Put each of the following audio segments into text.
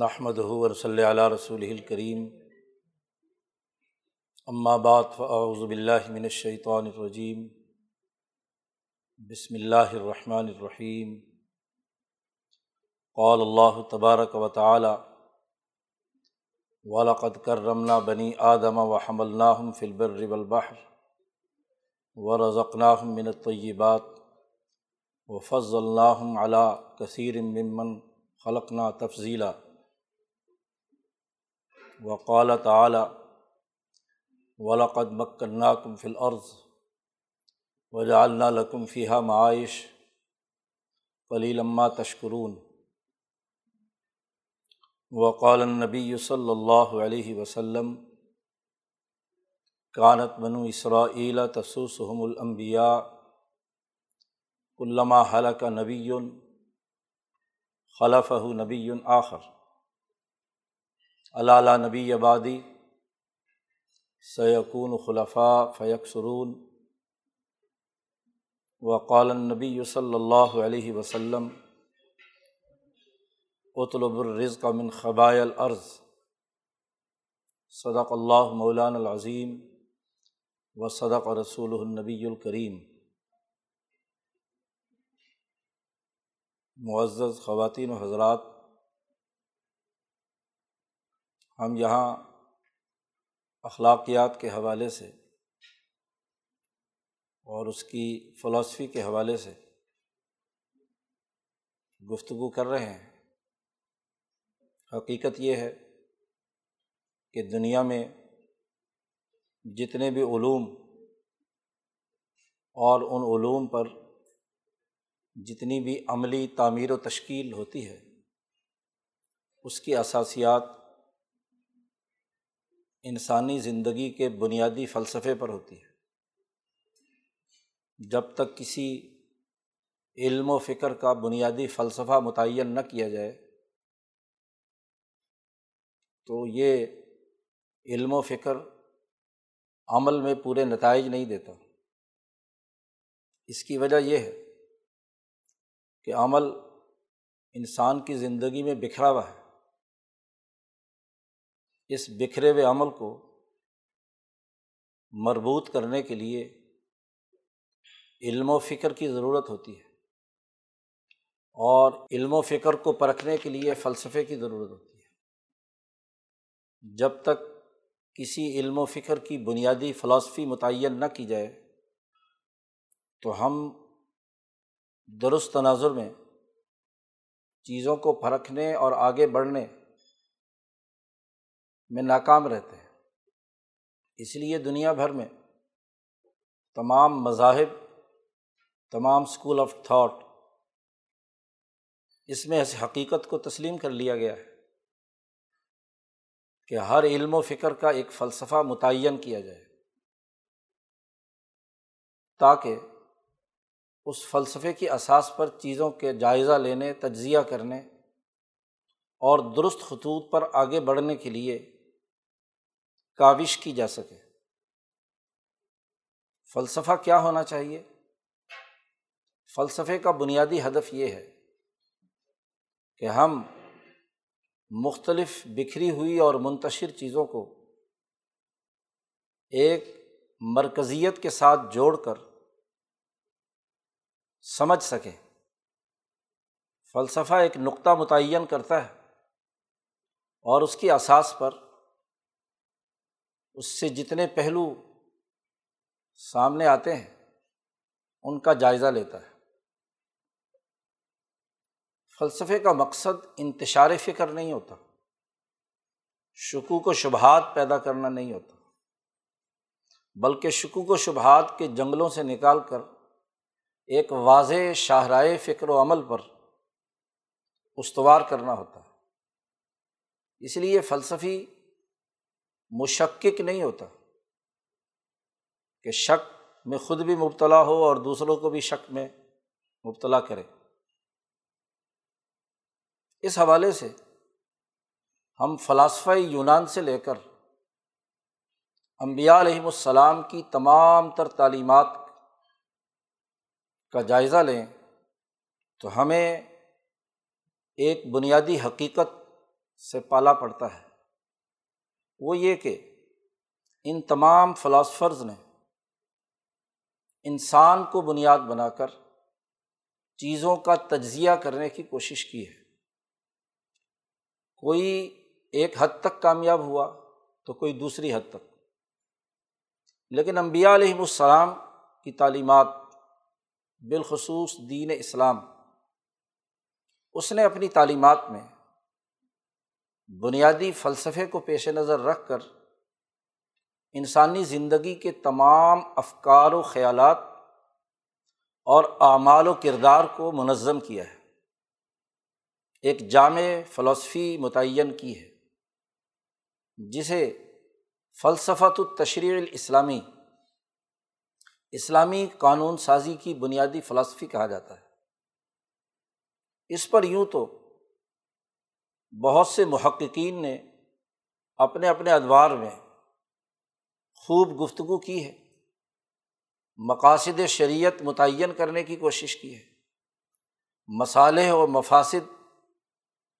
نحمدر صلی علیہ رسول الکریم اماں بات من اللہ الرجیم بسم اللہ الرحمٰن الرحیم قل اللہ تبارک و تعالی ولا کرمنا بنی آدم و الناہم فی البر و رضقناہ من الطیبات و فض اللّہ ممن خلقنا تفضیلہ وقال تعلیٰ ولاقد مکن قمف العرض معائش معاش لما تشکرون وقال نبی صلی اللہ علیہ وسلم کانت منو تسوسحم المبیا علامہ حلق نبی خلف نبی آخر علالہ نبی آبادی سیقون فیق سرون و قالنبی صلی اللہ علیہ وسلم اطلب الرزق کا منخبائ العرض صدق اللّہ مولان العظیم و صدق رسول النبی الکریم معزز خواتین و حضرات ہم یہاں اخلاقیات کے حوالے سے اور اس کی فلاسفی کے حوالے سے گفتگو کر رہے ہیں حقیقت یہ ہے کہ دنیا میں جتنے بھی علوم اور ان علوم پر جتنی بھی عملی تعمیر و تشکیل ہوتی ہے اس کی اثاسیات انسانی زندگی کے بنیادی فلسفے پر ہوتی ہے جب تک کسی علم و فکر کا بنیادی فلسفہ متعین نہ کیا جائے تو یہ علم و فکر عمل میں پورے نتائج نہیں دیتا اس کی وجہ یہ ہے کہ عمل انسان کی زندگی میں بکھرا ہوا ہے اس بکھرے ہوئے عمل کو مربوط کرنے کے لیے علم و فکر کی ضرورت ہوتی ہے اور علم و فکر کو پرکھنے کے لیے فلسفے کی ضرورت ہوتی ہے جب تک کسی علم و فکر کی بنیادی فلاسفی متعین نہ کی جائے تو ہم درست تناظر میں چیزوں کو پرکھنے اور آگے بڑھنے میں ناکام رہتے ہیں اس لیے دنیا بھر میں تمام مذاہب تمام اسکول آف تھاٹ اس میں اس حقیقت کو تسلیم کر لیا گیا ہے کہ ہر علم و فکر کا ایک فلسفہ متعین کیا جائے تاکہ اس فلسفے کی اساس پر چیزوں کے جائزہ لینے تجزیہ کرنے اور درست خطوط پر آگے بڑھنے کے لیے کاوش کی جا سکے فلسفہ کیا ہونا چاہیے فلسفے کا بنیادی ہدف یہ ہے کہ ہم مختلف بکھری ہوئی اور منتشر چیزوں کو ایک مرکزیت کے ساتھ جوڑ کر سمجھ سکیں فلسفہ ایک نقطہ متعین کرتا ہے اور اس کی اساس پر اس سے جتنے پہلو سامنے آتے ہیں ان کا جائزہ لیتا ہے فلسفے کا مقصد انتشار فکر نہیں ہوتا شکوک و شبہات پیدا کرنا نہیں ہوتا بلکہ شکوک و شبہات کے جنگلوں سے نکال کر ایک واضح شاہراہ فکر و عمل پر استوار کرنا ہوتا ہے اس لیے فلسفی مشکک نہیں ہوتا کہ شک میں خود بھی مبتلا ہو اور دوسروں کو بھی شک میں مبتلا کرے اس حوالے سے ہم فلاسفہ یونان سے لے کر امبیا علیہم السلام کی تمام تر تعلیمات کا جائزہ لیں تو ہمیں ایک بنیادی حقیقت سے پالا پڑتا ہے وہ یہ کہ ان تمام فلاسفرز نے انسان کو بنیاد بنا کر چیزوں کا تجزیہ کرنے کی کوشش کی ہے کوئی ایک حد تک کامیاب ہوا تو کوئی دوسری حد تک لیکن امبیا علیہم السلام کی تعلیمات بالخصوص دین اسلام اس نے اپنی تعلیمات میں بنیادی فلسفے کو پیش نظر رکھ کر انسانی زندگی کے تمام افکار و خیالات اور اعمال و کردار کو منظم کیا ہے ایک جامع فلسفی متعین کی ہے جسے فلسفہ تو تشریح الاسلامی اسلامی قانون سازی کی بنیادی فلسفی کہا جاتا ہے اس پر یوں تو بہت سے محققین نے اپنے اپنے ادوار میں خوب گفتگو کی ہے مقاصد شریعت متعین کرنے کی کوشش کی ہے مصالح و مفاصد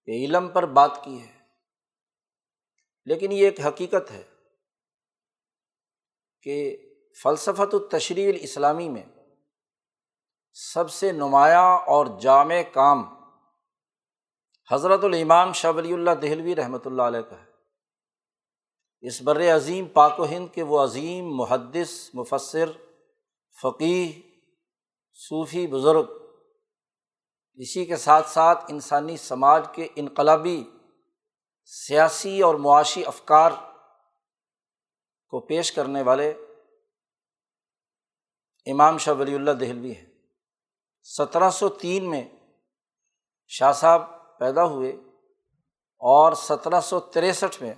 کے علم پر بات کی ہے لیکن یہ ایک حقیقت ہے کہ فلسفت و تشریح الاسلامی میں سب سے نمایاں اور جامع کام حضرت الامام شاہ ولی اللہ دہلوی رحمۃ اللہ علیہ کا ہے اس بر عظیم پاک و ہند کے وہ عظیم محدث مفصر فقی صوفی بزرگ اسی کے ساتھ ساتھ انسانی سماج کے انقلابی سیاسی اور معاشی افکار کو پیش کرنے والے امام شاہ ولی اللہ دہلوی ہیں سترہ سو تین میں شاہ صاحب پیدا ہوئے اور سترہ سو تریسٹھ میں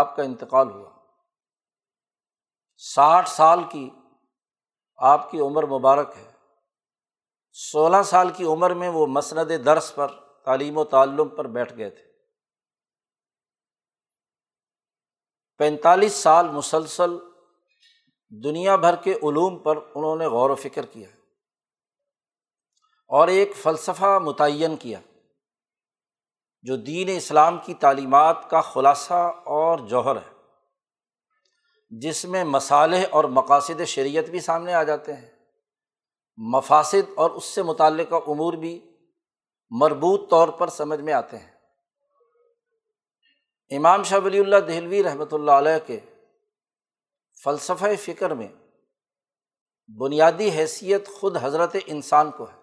آپ کا انتقال ہوا ساٹھ سال کی آپ کی عمر مبارک ہے سولہ سال کی عمر میں وہ مسند درس پر تعلیم و تعلم پر بیٹھ گئے تھے پینتالیس سال مسلسل دنیا بھر کے علوم پر انہوں نے غور و فکر کیا اور ایک فلسفہ متعین کیا جو دین اسلام کی تعلیمات کا خلاصہ اور جوہر ہے جس میں مصالح اور مقاصد شریعت بھی سامنے آ جاتے ہیں مفاصد اور اس سے متعلقہ امور بھی مربوط طور پر سمجھ میں آتے ہیں امام شاہ ولی اللہ دہلوی رحمۃ اللہ علیہ کے فلسفہ فکر میں بنیادی حیثیت خود حضرت انسان کو ہے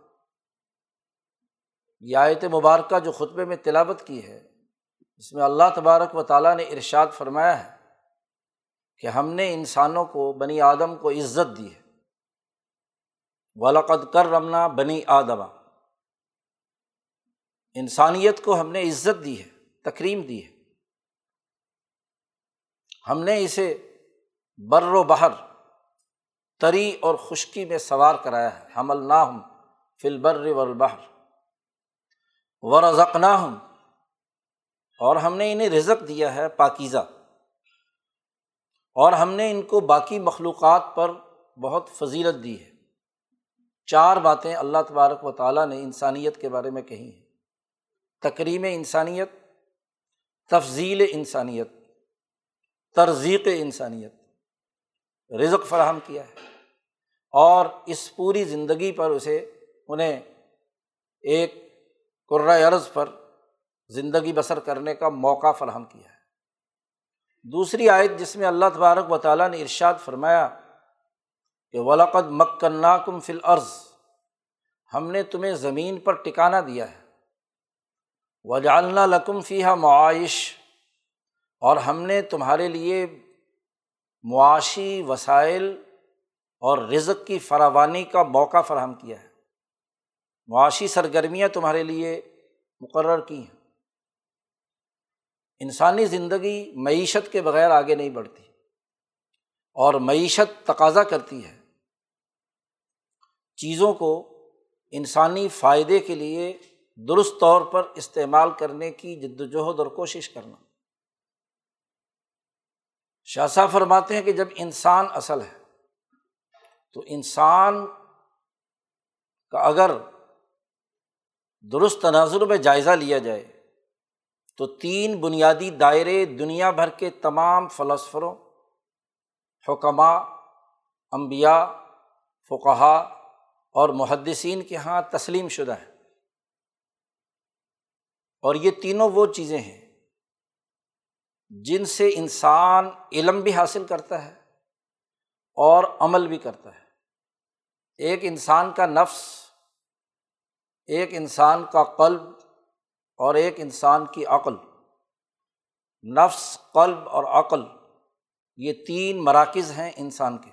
یہ آیت مبارکہ جو خطبے میں تلاوت کی ہے اس میں اللہ تبارک و تعالیٰ نے ارشاد فرمایا ہے کہ ہم نے انسانوں کو بنی آدم کو عزت دی ہے ولاقد کر رمنا بنی آدما انسانیت کو ہم نے عزت دی ہے تکریم دی ہے ہم نے اسے بر و بہر تری اور خشکی میں سوار کرایا ہے حمل نہ ہم فل و البہر ورزقنہ ہوں اور ہم نے انہیں رزق دیا ہے پاکیزہ اور ہم نے ان کو باقی مخلوقات پر بہت فضیلت دی ہے چار باتیں اللہ تبارک و تعالیٰ نے انسانیت کے بارے میں کہی ہیں تقریم انسانیت تفضیل انسانیت ترزیق انسانیت رزق فراہم کیا ہے اور اس پوری زندگی پر اسے انہیں ایک قرۂۂ عرض پر زندگی بسر کرنے کا موقع فراہم کیا ہے دوسری آیت جس میں اللہ تبارک و تعالیٰ نے ارشاد فرمایا کہ ولاقد مکنا کم فل عرض ہم نے تمہیں زمین پر ٹکانا دیا ہے وجالنا لکم لقم فی ہا معاش اور ہم نے تمہارے لیے معاشی وسائل اور رزق کی فراوانی کا موقع فراہم کیا ہے معاشی سرگرمیاں تمہارے لیے مقرر کی ہیں انسانی زندگی معیشت کے بغیر آگے نہیں بڑھتی اور معیشت تقاضا کرتی ہے چیزوں کو انسانی فائدے کے لیے درست طور پر استعمال کرنے کی جد و جہد اور کوشش کرنا شاہ شاہ فرماتے ہیں کہ جب انسان اصل ہے تو انسان کا اگر درست تناظر میں جائزہ لیا جائے تو تین بنیادی دائرے دنیا بھر کے تمام فلسفروں حکمہ امبیا فقہ اور محدثین کے یہاں تسلیم شدہ ہیں اور یہ تینوں وہ چیزیں ہیں جن سے انسان علم بھی حاصل کرتا ہے اور عمل بھی کرتا ہے ایک انسان کا نفس ایک انسان کا قلب اور ایک انسان کی عقل نفس قلب اور عقل یہ تین مراکز ہیں انسان کے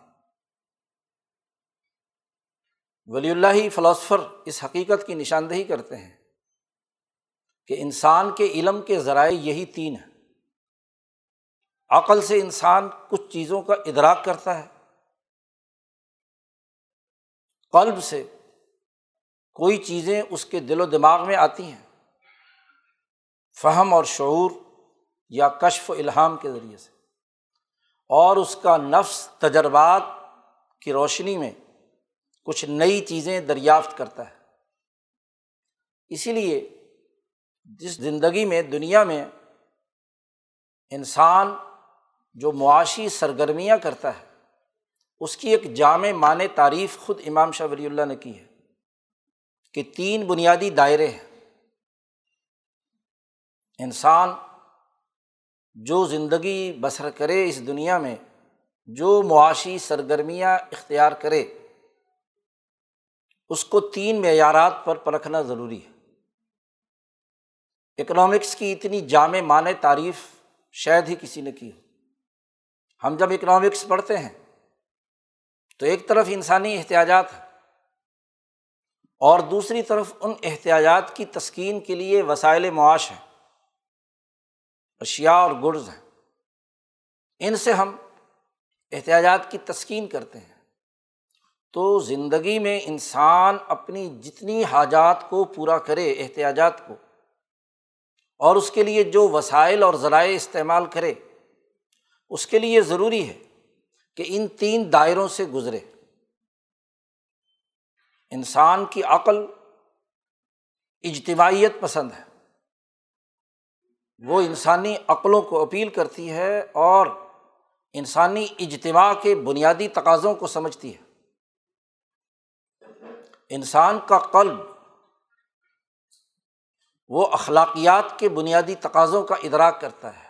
ولی اللہ فلاسفر اس حقیقت کی نشاندہی کرتے ہیں کہ انسان کے علم کے ذرائع یہی تین ہیں عقل سے انسان کچھ چیزوں کا ادراک کرتا ہے قلب سے کوئی چیزیں اس کے دل و دماغ میں آتی ہیں فہم اور شعور یا کشف و الحام کے ذریعے سے اور اس کا نفس تجربات کی روشنی میں کچھ نئی چیزیں دریافت کرتا ہے اسی لیے جس زندگی میں دنیا میں انسان جو معاشی سرگرمیاں کرتا ہے اس کی ایک جامع معنی تعریف خود امام شاہ ولی اللہ نے کی ہے کہ تین بنیادی دائرے ہیں انسان جو زندگی بسر کرے اس دنیا میں جو معاشی سرگرمیاں اختیار کرے اس کو تین معیارات پر پرکھنا ضروری ہے اکنامکس کی اتنی جامع مان تعریف شاید ہی کسی نے کی ہو ہم جب اکنامکس پڑھتے ہیں تو ایک طرف انسانی احتیاجات ہیں اور دوسری طرف ان احتیاجات کی تسکین کے لیے وسائل معاش ہیں اشیا اور گڈز ہیں ان سے ہم احتیاجات کی تسکین کرتے ہیں تو زندگی میں انسان اپنی جتنی حاجات کو پورا کرے احتیاجات کو اور اس کے لیے جو وسائل اور ذرائع استعمال کرے اس کے لیے ضروری ہے کہ ان تین دائروں سے گزرے انسان کی عقل اجتماعیت پسند ہے وہ انسانی عقلوں کو اپیل کرتی ہے اور انسانی اجتماع کے بنیادی تقاضوں کو سمجھتی ہے انسان کا قلب وہ اخلاقیات کے بنیادی تقاضوں کا ادراک کرتا ہے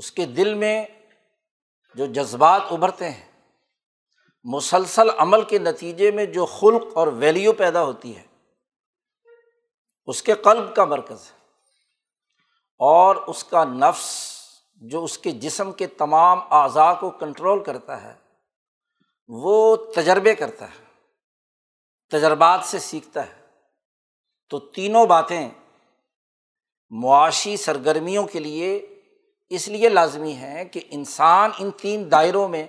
اس کے دل میں جو جذبات ابھرتے ہیں مسلسل عمل کے نتیجے میں جو خلق اور ویلیو پیدا ہوتی ہے اس کے قلب کا مرکز ہے اور اس کا نفس جو اس کے جسم کے تمام اعضاء کو کنٹرول کرتا ہے وہ تجربے کرتا ہے تجربات سے سیکھتا ہے تو تینوں باتیں معاشی سرگرمیوں کے لیے اس لیے لازمی ہیں کہ انسان ان تین دائروں میں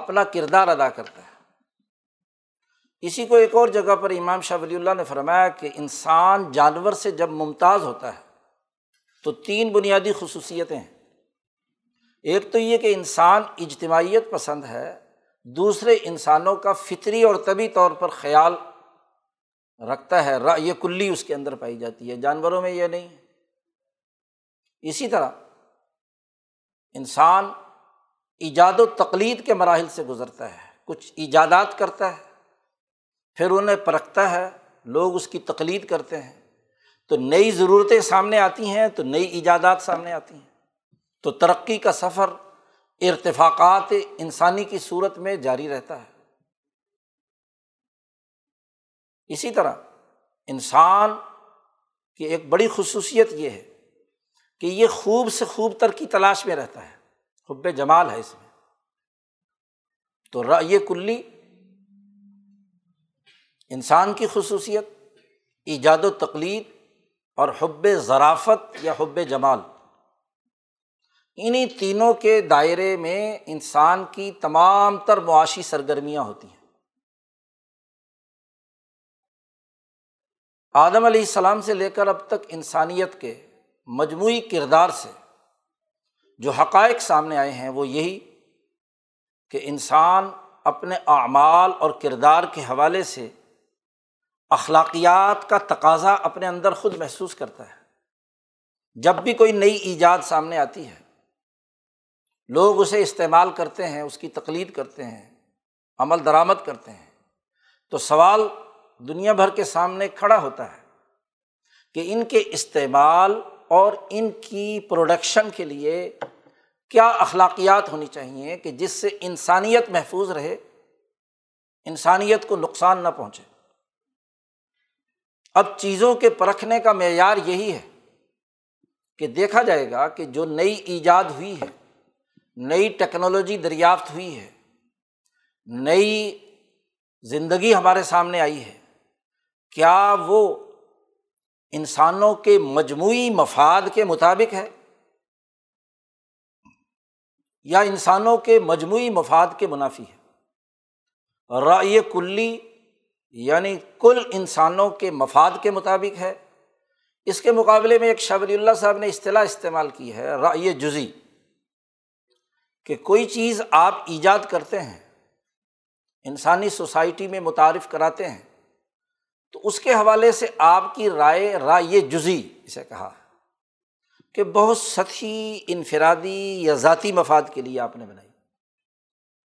اپنا کردار ادا کرتا ہے اسی کو ایک اور جگہ پر امام شاہ ولی اللہ نے فرمایا کہ انسان جانور سے جب ممتاز ہوتا ہے تو تین بنیادی خصوصیتیں ہیں ایک تو یہ کہ انسان اجتماعیت پسند ہے دوسرے انسانوں کا فطری اور طبی طور پر خیال رکھتا ہے یہ کلی اس کے اندر پائی جاتی ہے جانوروں میں یہ نہیں اسی طرح انسان ایجاد و تقلید کے مراحل سے گزرتا ہے کچھ ایجادات کرتا ہے پھر انہیں پرکھتا ہے لوگ اس کی تقلید کرتے ہیں تو نئی ضرورتیں سامنے آتی ہیں تو نئی ایجادات سامنے آتی ہیں تو ترقی کا سفر ارتفاقات انسانی کی صورت میں جاری رہتا ہے اسی طرح انسان کی ایک بڑی خصوصیت یہ ہے کہ یہ خوب سے خوب تر کی تلاش میں رہتا ہے حب جمال ہے اس میں تو رائے کلی انسان کی خصوصیت ایجاد و تقلید اور حب ذرافت یا حب جمال انہیں تینوں کے دائرے میں انسان کی تمام تر معاشی سرگرمیاں ہوتی ہیں آدم علیہ السلام سے لے کر اب تک انسانیت کے مجموعی کردار سے جو حقائق سامنے آئے ہیں وہ یہی کہ انسان اپنے اعمال اور کردار کے حوالے سے اخلاقیات کا تقاضا اپنے اندر خود محسوس کرتا ہے جب بھی کوئی نئی ایجاد سامنے آتی ہے لوگ اسے استعمال کرتے ہیں اس کی تقلید کرتے ہیں عمل درآمد کرتے ہیں تو سوال دنیا بھر کے سامنے کھڑا ہوتا ہے کہ ان کے استعمال اور ان کی پروڈکشن کے لیے کیا اخلاقیات ہونی چاہیے کہ جس سے انسانیت محفوظ رہے انسانیت کو نقصان نہ پہنچے اب چیزوں کے پرکھنے کا معیار یہی ہے کہ دیکھا جائے گا کہ جو نئی ایجاد ہوئی ہے نئی ٹیکنالوجی دریافت ہوئی ہے نئی زندگی ہمارے سامنے آئی ہے کیا وہ انسانوں کے مجموعی مفاد کے مطابق ہے یا انسانوں کے مجموعی مفاد کے منافی ہے رائے کلی یعنی کل انسانوں کے مفاد کے مطابق ہے اس کے مقابلے میں ایک شبری اللہ صاحب نے اصطلاح استعمال کی ہے رائے جزی کہ کوئی چیز آپ ایجاد کرتے ہیں انسانی سوسائٹی میں متعارف کراتے ہیں تو اس کے حوالے سے آپ کی رائے رائے جزی اسے کہا کہ بہت سطحی انفرادی یا ذاتی مفاد کے لیے آپ نے بنائی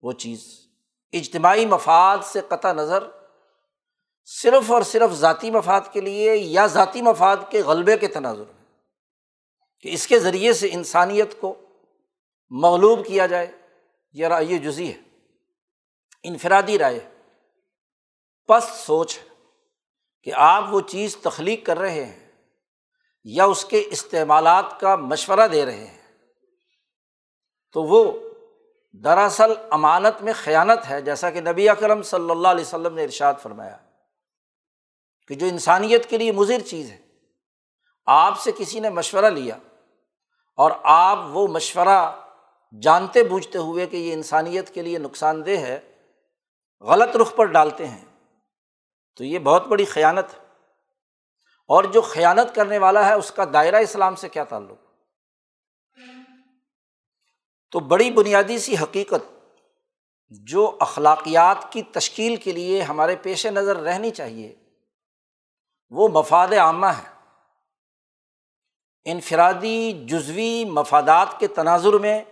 وہ چیز اجتماعی مفاد سے قطع نظر صرف اور صرف ذاتی مفاد کے لیے یا ذاتی مفاد کے غلبے کے تناظر میں کہ اس کے ذریعے سے انسانیت کو مغلوب کیا جائے یہ رائے جزی ہے انفرادی رائے پست سوچ ہے کہ آپ وہ چیز تخلیق کر رہے ہیں یا اس کے استعمالات کا مشورہ دے رہے ہیں تو وہ دراصل امانت میں خیانت ہے جیسا کہ نبی اکرم صلی اللہ علیہ وسلم نے ارشاد فرمایا کہ جو انسانیت کے لیے مضر چیز ہے آپ سے کسی نے مشورہ لیا اور آپ وہ مشورہ جانتے بوجھتے ہوئے کہ یہ انسانیت کے لیے نقصان دہ ہے غلط رخ پر ڈالتے ہیں تو یہ بہت بڑی خیانت ہے اور جو خیانت کرنے والا ہے اس کا دائرہ اسلام سے کیا تعلق تو بڑی بنیادی سی حقیقت جو اخلاقیات کی تشکیل کے لیے ہمارے پیش نظر رہنی چاہیے وہ مفاد عامہ ہے انفرادی جزوی مفادات کے تناظر میں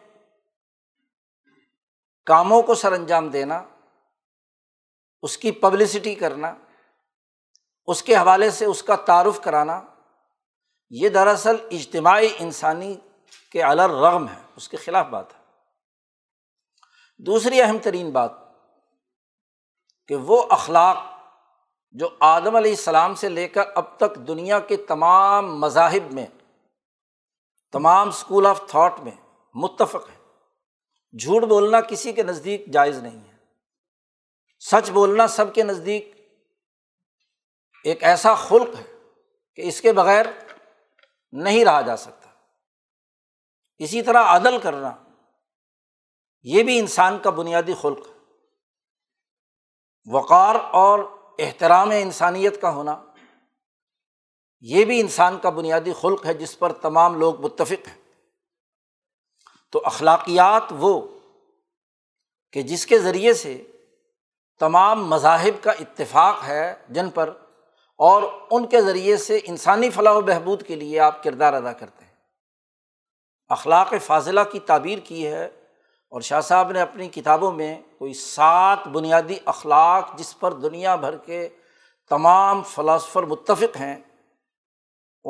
کاموں کو سر انجام دینا اس کی پبلسٹی کرنا اس کے حوالے سے اس کا تعارف کرانا یہ دراصل اجتماعی انسانی کے الر رغم ہے اس کے خلاف بات ہے دوسری اہم ترین بات کہ وہ اخلاق جو آدم علیہ السلام سے لے کر اب تک دنیا کے تمام مذاہب میں تمام اسکول آف تھاٹ میں متفق ہے جھوٹ بولنا کسی کے نزدیک جائز نہیں ہے سچ بولنا سب کے نزدیک ایک ایسا خلق ہے کہ اس کے بغیر نہیں رہا جا سکتا اسی طرح عدل کرنا یہ بھی انسان کا بنیادی خلق ہے وقار اور احترام انسانیت کا ہونا یہ بھی انسان کا بنیادی خلق ہے جس پر تمام لوگ متفق ہیں تو اخلاقیات وہ کہ جس کے ذریعے سے تمام مذاہب کا اتفاق ہے جن پر اور ان کے ذریعے سے انسانی فلاح و بہبود کے لیے آپ کردار ادا کرتے ہیں اخلاق فاضلہ کی تعبیر کی ہے اور شاہ صاحب نے اپنی کتابوں میں کوئی سات بنیادی اخلاق جس پر دنیا بھر کے تمام فلاسفر متفق ہیں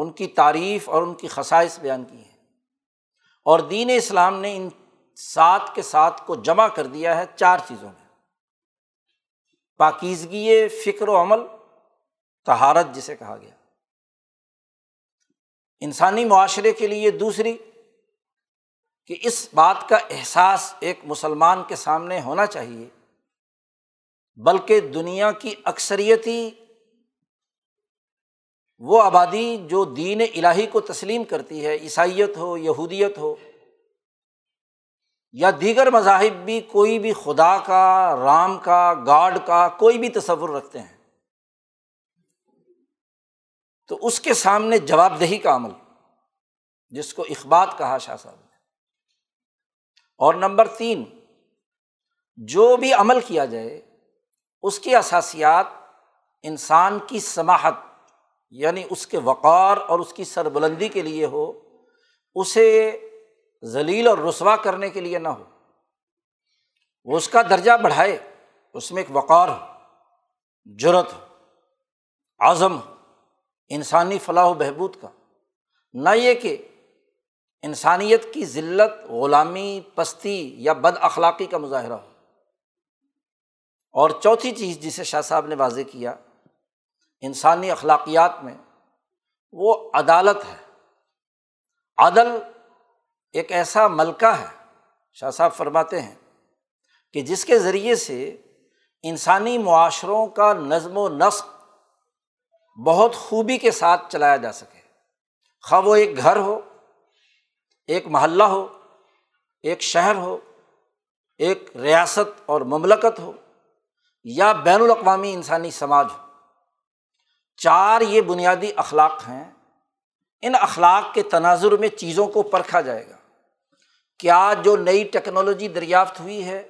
ان کی تعریف اور ان کی خسائش بیان کی ہیں اور دین اسلام نے ان سات کے ساتھ کو جمع کر دیا ہے چار چیزوں میں پاکیزگی فکر و عمل تہارت جسے کہا گیا انسانی معاشرے کے لیے دوسری کہ اس بات کا احساس ایک مسلمان کے سامنے ہونا چاہیے بلکہ دنیا کی اکثریتی وہ آبادی جو دین الہی کو تسلیم کرتی ہے عیسائیت ہو یہودیت ہو یا دیگر مذاہب بھی کوئی بھی خدا کا رام کا گاڈ کا کوئی بھی تصور رکھتے ہیں تو اس کے سامنے جواب دہی کا عمل جس کو اخبات کہا شاہ صاحب نے اور نمبر تین جو بھی عمل کیا جائے اس کی اثاسیات انسان کی سماحت یعنی اس کے وقار اور اس کی سربلندی کے لیے ہو اسے ذلیل اور رسوا کرنے کے لیے نہ ہو وہ اس کا درجہ بڑھائے اس میں ایک وقار ہو جرت ہو عزم ہو انسانی فلاح و بہبود کا نہ یہ کہ انسانیت کی ذلت غلامی پستی یا بد اخلاقی کا مظاہرہ ہو اور چوتھی چیز جسے شاہ صاحب نے واضح کیا انسانی اخلاقیات میں وہ عدالت ہے عدل ایک ایسا ملکہ ہے شاہ صاحب فرماتے ہیں کہ جس کے ذریعے سے انسانی معاشروں کا نظم و نسق بہت خوبی کے ساتھ چلایا جا سکے خواہ وہ ایک گھر ہو ایک محلہ ہو ایک شہر ہو ایک ریاست اور مملکت ہو یا بین الاقوامی انسانی سماج ہو چار یہ بنیادی اخلاق ہیں ان اخلاق کے تناظر میں چیزوں کو پرکھا جائے گا کیا جو نئی ٹیکنالوجی دریافت ہوئی ہے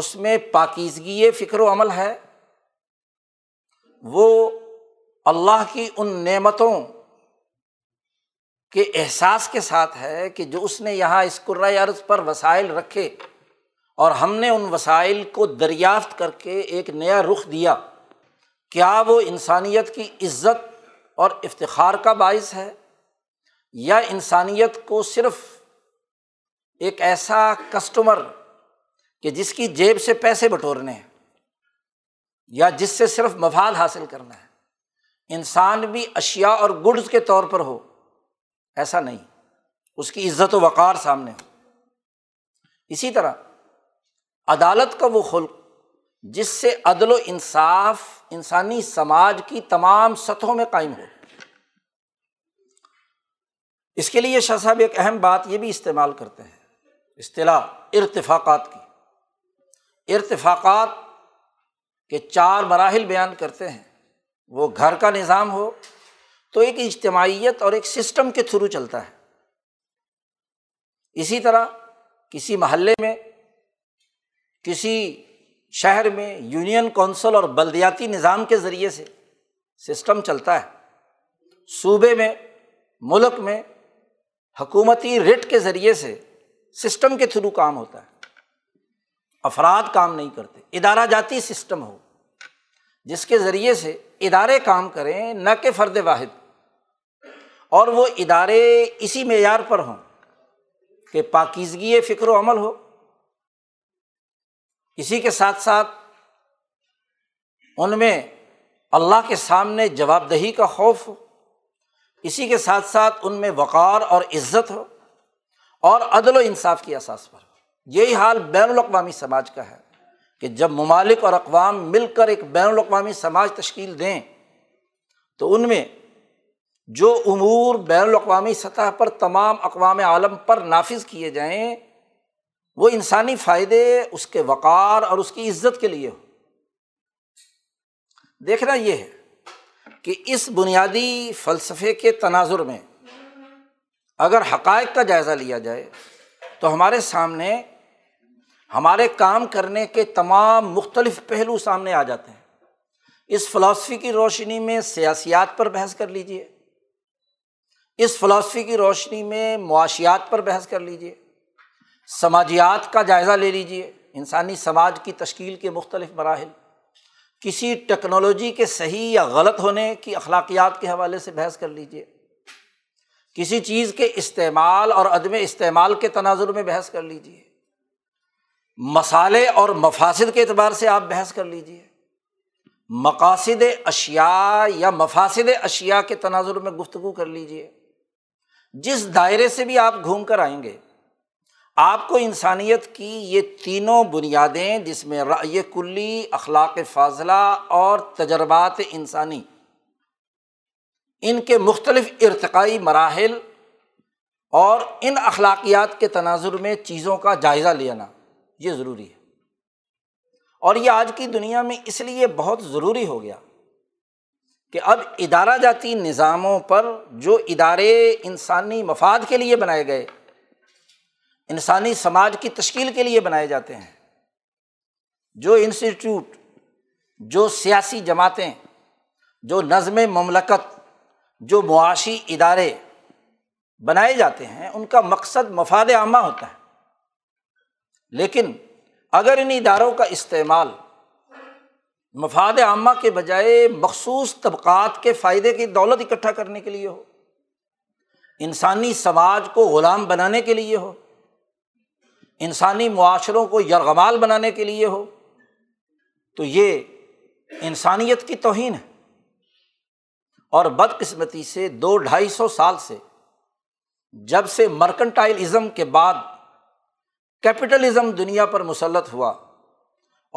اس میں پاکیزگی فکر و عمل ہے وہ اللہ کی ان نعمتوں کے احساس کے ساتھ ہے کہ جو اس نے یہاں اس کرائے عرض پر وسائل رکھے اور ہم نے ان وسائل کو دریافت کر کے ایک نیا رخ دیا کیا وہ انسانیت کی عزت اور افتخار کا باعث ہے یا انسانیت کو صرف ایک ایسا کسٹمر کہ جس کی جیب سے پیسے بٹورنے ہیں یا جس سے صرف مفاد حاصل کرنا ہے انسان بھی اشیا اور گڈز کے طور پر ہو ایسا نہیں اس کی عزت و وقار سامنے ہو اسی طرح عدالت کا وہ خلق جس سے عدل و انصاف انسانی سماج کی تمام سطحوں میں قائم ہو اس کے لیے شاہ صاحب ایک اہم بات یہ بھی استعمال کرتے ہیں اصطلاح ارتفاقات کی ارتفاقات کے چار مراحل بیان کرتے ہیں وہ گھر کا نظام ہو تو ایک اجتماعیت اور ایک سسٹم کے تھرو چلتا ہے اسی طرح کسی محلے میں کسی شہر میں یونین کونسل اور بلدیاتی نظام کے ذریعے سے سسٹم چلتا ہے صوبے میں ملک میں حکومتی رٹ کے ذریعے سے سسٹم کے تھرو کام ہوتا ہے افراد کام نہیں کرتے ادارہ جاتی سسٹم ہو جس کے ذریعے سے ادارے کام کریں نہ کہ فرد واحد اور وہ ادارے اسی معیار پر ہوں کہ پاکیزگی فکر و عمل ہو اسی کے ساتھ ساتھ ان میں اللہ کے سامنے جواب دہی کا خوف ہو اسی کے ساتھ ساتھ ان میں وقار اور عزت ہو اور عدل و انصاف کی اساس پر ہو یہی حال بین الاقوامی سماج کا ہے کہ جب ممالک اور اقوام مل کر ایک بین الاقوامی سماج تشکیل دیں تو ان میں جو امور بین الاقوامی سطح پر تمام اقوام عالم پر نافذ کیے جائیں وہ انسانی فائدے اس کے وقار اور اس کی عزت کے لیے ہو دیکھنا یہ ہے کہ اس بنیادی فلسفے کے تناظر میں اگر حقائق کا جائزہ لیا جائے تو ہمارے سامنے ہمارے کام کرنے کے تمام مختلف پہلو سامنے آ جاتے ہیں اس فلاسفی کی روشنی میں سیاسیات پر بحث کر لیجیے اس فلاسفی کی روشنی میں معاشیات پر بحث کر لیجیے سماجیات کا جائزہ لے لیجیے انسانی سماج کی تشکیل کے مختلف مراحل کسی ٹیکنالوجی کے صحیح یا غلط ہونے کی اخلاقیات کے حوالے سے بحث کر لیجیے کسی چیز کے استعمال اور عدم استعمال کے تناظر میں بحث کر لیجیے مسالے اور مفاصد کے اعتبار سے آپ بحث کر لیجیے مقاصد اشیا یا مفاصد اشیا کے تناظر میں گفتگو کر لیجیے جس دائرے سے بھی آپ گھوم کر آئیں گے آپ کو انسانیت کی یہ تینوں بنیادیں جس میں رائے کلی اخلاق فاضلہ اور تجربات انسانی ان کے مختلف ارتقائی مراحل اور ان اخلاقیات کے تناظر میں چیزوں کا جائزہ لینا یہ ضروری ہے اور یہ آج کی دنیا میں اس لیے بہت ضروری ہو گیا کہ اب ادارہ جاتی نظاموں پر جو ادارے انسانی مفاد کے لیے بنائے گئے انسانی سماج کی تشکیل کے لیے بنائے جاتے ہیں جو انسٹیٹیوٹ جو سیاسی جماعتیں جو نظم مملکت جو معاشی ادارے بنائے جاتے ہیں ان کا مقصد مفاد عامہ ہوتا ہے لیکن اگر ان اداروں کا استعمال مفاد عامہ کے بجائے مخصوص طبقات کے فائدے کی دولت اکٹھا کرنے کے لیے ہو انسانی سماج کو غلام بنانے کے لیے ہو انسانی معاشروں کو یرغمال بنانے کے لیے ہو تو یہ انسانیت کی توہین ہے اور بدقسمتی سے دو ڈھائی سو سال سے جب سے مرکنٹائلزم کے بعد کیپٹلزم دنیا پر مسلط ہوا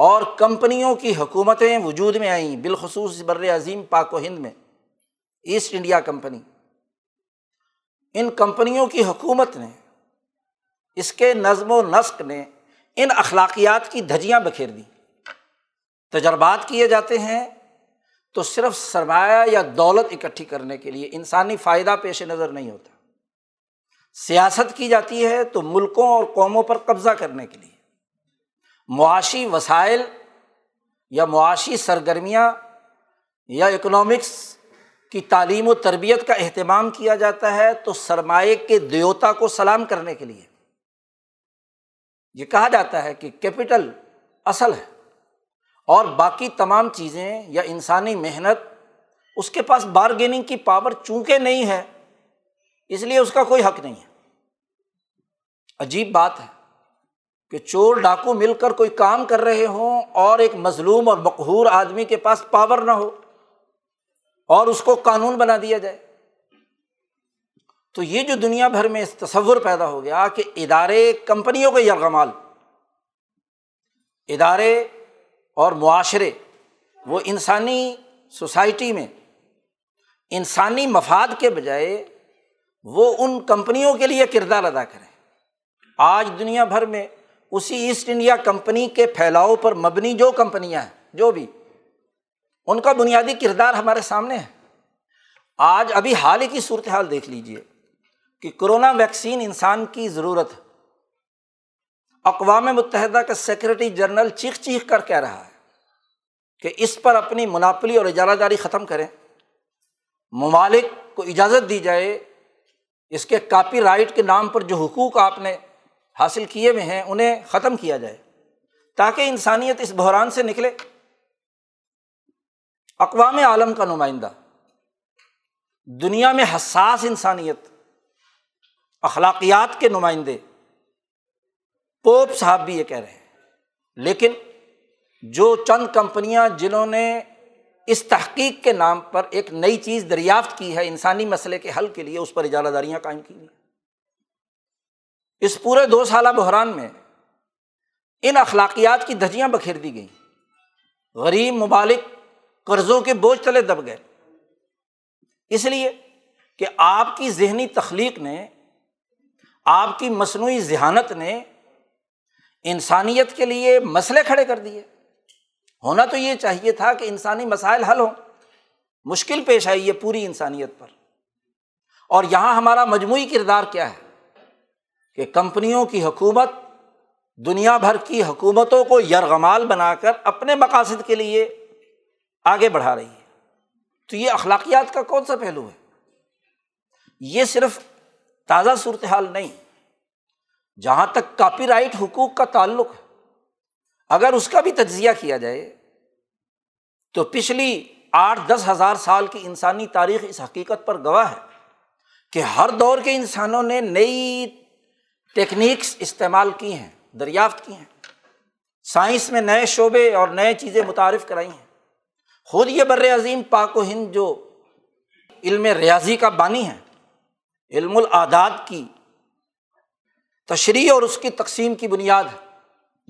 اور کمپنیوں کی حکومتیں وجود میں آئیں بالخصوص بر عظیم پاک و ہند میں ایسٹ انڈیا کمپنی ان کمپنیوں کی حکومت نے اس کے نظم و نسق نے ان اخلاقیات کی دھجیاں بکھیر دیں تجربات کیے جاتے ہیں تو صرف سرمایہ یا دولت اکٹھی کرنے کے لیے انسانی فائدہ پیش نظر نہیں ہوتا سیاست کی جاتی ہے تو ملکوں اور قوموں پر قبضہ کرنے کے لیے معاشی وسائل یا معاشی سرگرمیاں یا اکنامکس کی تعلیم و تربیت کا اہتمام کیا جاتا ہے تو سرمایہ کے دیوتا کو سلام کرنے کے لیے یہ کہا جاتا ہے کہ کیپٹل اصل ہے اور باقی تمام چیزیں یا انسانی محنت اس کے پاس بارگیننگ کی پاور چونکہ نہیں ہے اس لیے اس کا کوئی حق نہیں ہے عجیب بات ہے کہ چور ڈاکو مل کر کوئی کام کر رہے ہوں اور ایک مظلوم اور مقہور آدمی کے پاس پاور نہ ہو اور اس کو قانون بنا دیا جائے تو یہ جو دنیا بھر میں تصور پیدا ہو گیا کہ ادارے کمپنیوں کا یرغمال ادارے اور معاشرے وہ انسانی سوسائٹی میں انسانی مفاد کے بجائے وہ ان کمپنیوں کے لیے کردار ادا کریں آج دنیا بھر میں اسی ایسٹ انڈیا کمپنی کے پھیلاؤ پر مبنی جو کمپنیاں ہیں جو بھی ان کا بنیادی کردار ہمارے سامنے ہے آج ابھی حال ہی کی صورت حال دیکھ لیجیے کہ کرونا ویکسین انسان کی ضرورت ہے اقوام متحدہ کا سیکرٹری جنرل چیخ چیخ کر کہہ رہا ہے کہ اس پر اپنی مناپلی اور اجارہ داری ختم کریں ممالک کو اجازت دی جائے اس کے کاپی رائٹ کے نام پر جو حقوق آپ نے حاصل کیے ہوئے ہیں انہیں ختم کیا جائے تاکہ انسانیت اس بحران سے نکلے اقوام عالم کا نمائندہ دنیا میں حساس انسانیت اخلاقیات کے نمائندے پوپ صاحب بھی یہ کہہ رہے ہیں لیکن جو چند کمپنیاں جنہوں نے اس تحقیق کے نام پر ایک نئی چیز دریافت کی ہے انسانی مسئلے کے حل کے لیے اس پر اجارہ داریاں قائم کی ہیں اس پورے دو سالہ بحران میں ان اخلاقیات کی دھجیاں بکھیر دی گئیں غریب ممالک قرضوں کے بوجھ تلے دب گئے اس لیے کہ آپ کی ذہنی تخلیق نے آپ کی مصنوعی ذہانت نے انسانیت کے لیے مسئلے کھڑے کر دیے ہونا تو یہ چاہیے تھا کہ انسانی مسائل حل ہوں مشکل پیش آئی ہے پوری انسانیت پر اور یہاں ہمارا مجموعی کردار کیا ہے کہ کمپنیوں کی حکومت دنیا بھر کی حکومتوں کو یرغمال بنا کر اپنے مقاصد کے لیے آگے بڑھا رہی ہے تو یہ اخلاقیات کا کون سا پہلو ہے یہ صرف تازہ صورتحال نہیں جہاں تک کاپی رائٹ حقوق کا تعلق ہے اگر اس کا بھی تجزیہ کیا جائے تو پچھلی آٹھ دس ہزار سال کی انسانی تاریخ اس حقیقت پر گواہ ہے کہ ہر دور کے انسانوں نے نئی ٹیکنیکس استعمال کی ہیں دریافت کی ہیں سائنس میں نئے شعبے اور نئے چیزیں متعارف کرائی ہیں خود یہ بر عظیم پاک و ہند جو علم ریاضی کا بانی ہے علم الاداد کی تشریح اور اس کی تقسیم کی بنیاد ہے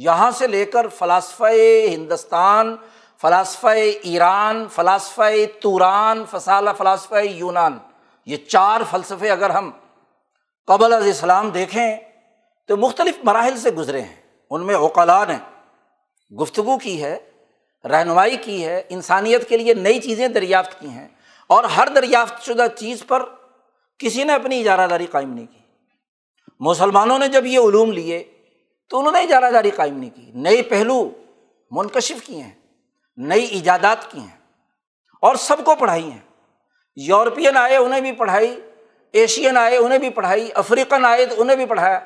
یہاں سے لے کر فلاسفہ ہندوستان فلاسفہ ایران فلاسفہ توران فسالہ فلاسفہ یونان یہ چار فلسفے اگر ہم قبل از اسلام دیکھیں تو مختلف مراحل سے گزرے ہیں ان میں اوقلا نے گفتگو کی ہے رہنمائی کی ہے انسانیت کے لیے نئی چیزیں دریافت کی ہیں اور ہر دریافت شدہ چیز پر کسی نے اپنی اجارہ داری قائم نہیں کی مسلمانوں نے جب یہ علوم لیے تو انہوں نے اجارہ داری قائم نہیں کی نئے پہلو منکشف کیے ہیں نئی ایجادات کی ہیں اور سب کو پڑھائی ہیں یورپین آئے انہیں بھی پڑھائی ایشین آئے انہیں بھی پڑھائی افریقن آئے تو انہیں بھی پڑھایا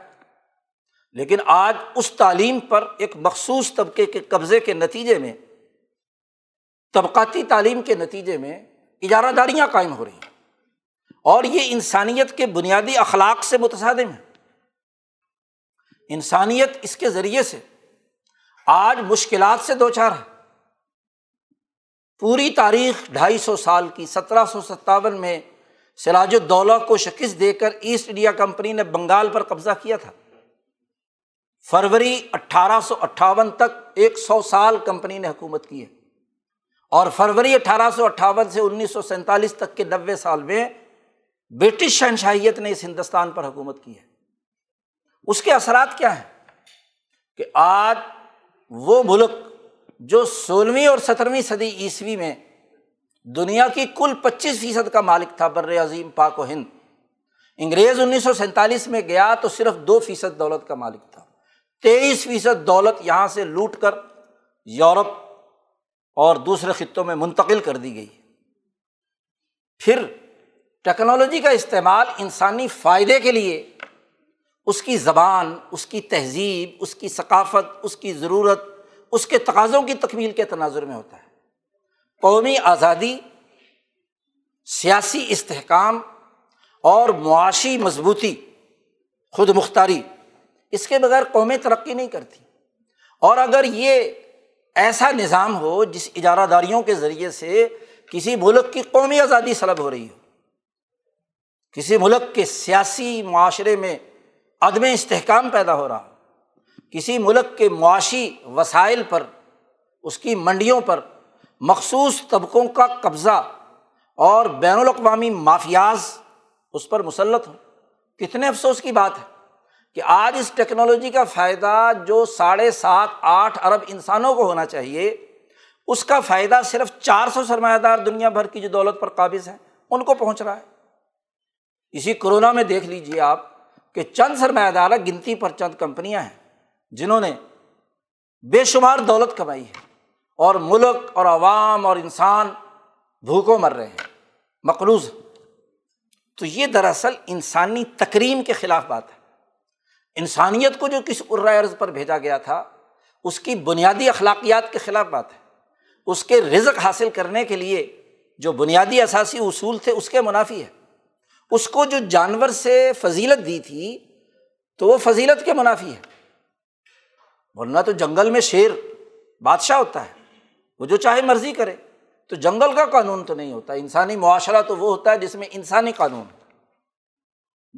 لیکن آج اس تعلیم پر ایک مخصوص طبقے کے قبضے کے نتیجے میں طبقاتی تعلیم کے نتیجے میں اجارہ داریاں قائم ہو رہی ہیں اور یہ انسانیت کے بنیادی اخلاق سے متصادم ہے انسانیت اس کے ذریعے سے آج مشکلات سے دو چار ہے پوری تاریخ ڈھائی سو سال کی سترہ سو ستاون میں سراج الدولہ کو شکست دے کر ایسٹ انڈیا کمپنی نے بنگال پر قبضہ کیا تھا فروری اٹھارہ سو اٹھاون تک ایک سو سال کمپنی نے حکومت کی ہے اور فروری اٹھارہ سو اٹھاون سے انیس سو سینتالیس تک کے نوے سال میں برٹش شہنشاہیت نے اس ہندوستان پر حکومت کی ہے اس کے اثرات کیا ہیں کہ آج وہ ملک جو سولہویں اور سترویں صدی عیسوی میں دنیا کی کل پچیس فیصد کا مالک تھا بر عظیم پاک و ہند انگریز انیس سو سینتالیس میں گیا تو صرف دو فیصد دولت کا مالک تھا تیئیس فیصد دولت یہاں سے لوٹ کر یورپ اور دوسرے خطوں میں منتقل کر دی گئی پھر ٹیکنالوجی کا استعمال انسانی فائدے کے لیے اس کی زبان اس کی تہذیب اس کی ثقافت اس کی ضرورت اس کے تقاضوں کی تکمیل کے تناظر میں ہوتا ہے قومی آزادی سیاسی استحکام اور معاشی مضبوطی خود مختاری اس کے بغیر قومیں ترقی نہیں کرتی اور اگر یہ ایسا نظام ہو جس اجارہ داریوں کے ذریعے سے کسی ملک کی قومی آزادی سلب ہو رہی ہو کسی ملک کے سیاسی معاشرے میں عدم استحکام پیدا ہو رہا کسی ملک کے معاشی وسائل پر اس کی منڈیوں پر مخصوص طبقوں کا قبضہ اور بین الاقوامی مافیاز اس پر مسلط ہوں کتنے افسوس کی بات ہے کہ آج اس ٹیکنالوجی کا فائدہ جو ساڑھے سات آٹھ ارب انسانوں کو ہونا چاہیے اس کا فائدہ صرف چار سو سرمایہ دار دنیا بھر کی جو دولت پر قابض ہیں ان کو پہنچ رہا ہے اسی کرونا میں دیکھ لیجیے آپ کہ چند سرمایہ دار گنتی پر چند کمپنیاں ہیں جنہوں نے بے شمار دولت کمائی ہے اور ملک اور عوام اور انسان بھوکوں مر رہے ہیں مقروض تو یہ دراصل انسانی تکریم کے خلاف بات ہے انسانیت کو جو کس عرض پر بھیجا گیا تھا اس کی بنیادی اخلاقیات کے خلاف بات ہے اس کے رزق حاصل کرنے کے لیے جو بنیادی اثاثی اصول تھے اس کے منافی ہے اس کو جو جانور سے فضیلت دی تھی تو وہ فضیلت کے منافی ہے ورنہ تو جنگل میں شیر بادشاہ ہوتا ہے وہ جو چاہے مرضی کرے تو جنگل کا قانون تو نہیں ہوتا انسانی معاشرہ تو وہ ہوتا ہے جس میں انسانی قانون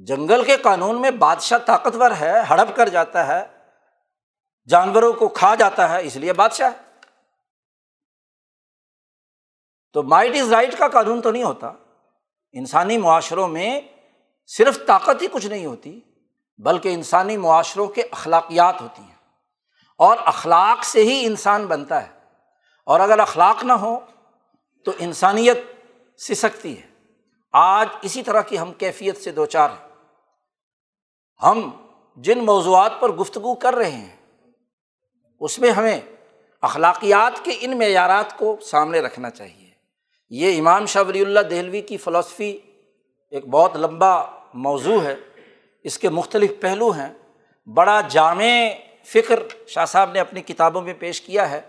جنگل کے قانون میں بادشاہ طاقتور ہے ہڑپ کر جاتا ہے جانوروں کو کھا جاتا ہے اس لیے بادشاہ ہے تو مائٹ از رائٹ کا قانون تو نہیں ہوتا انسانی معاشروں میں صرف طاقت ہی کچھ نہیں ہوتی بلکہ انسانی معاشروں کے اخلاقیات ہوتی ہیں اور اخلاق سے ہی انسان بنتا ہے اور اگر اخلاق نہ ہو تو انسانیت سسکتی ہے آج اسی طرح کی ہم کیفیت سے دو چار ہیں ہم جن موضوعات پر گفتگو کر رہے ہیں اس میں ہمیں اخلاقیات کے ان معیارات کو سامنے رکھنا چاہیے یہ امام شاہ ولی اللہ دہلوی کی فلسفی ایک بہت لمبا موضوع ہے اس کے مختلف پہلو ہیں بڑا جامع فکر شاہ صاحب نے اپنی کتابوں میں پیش کیا ہے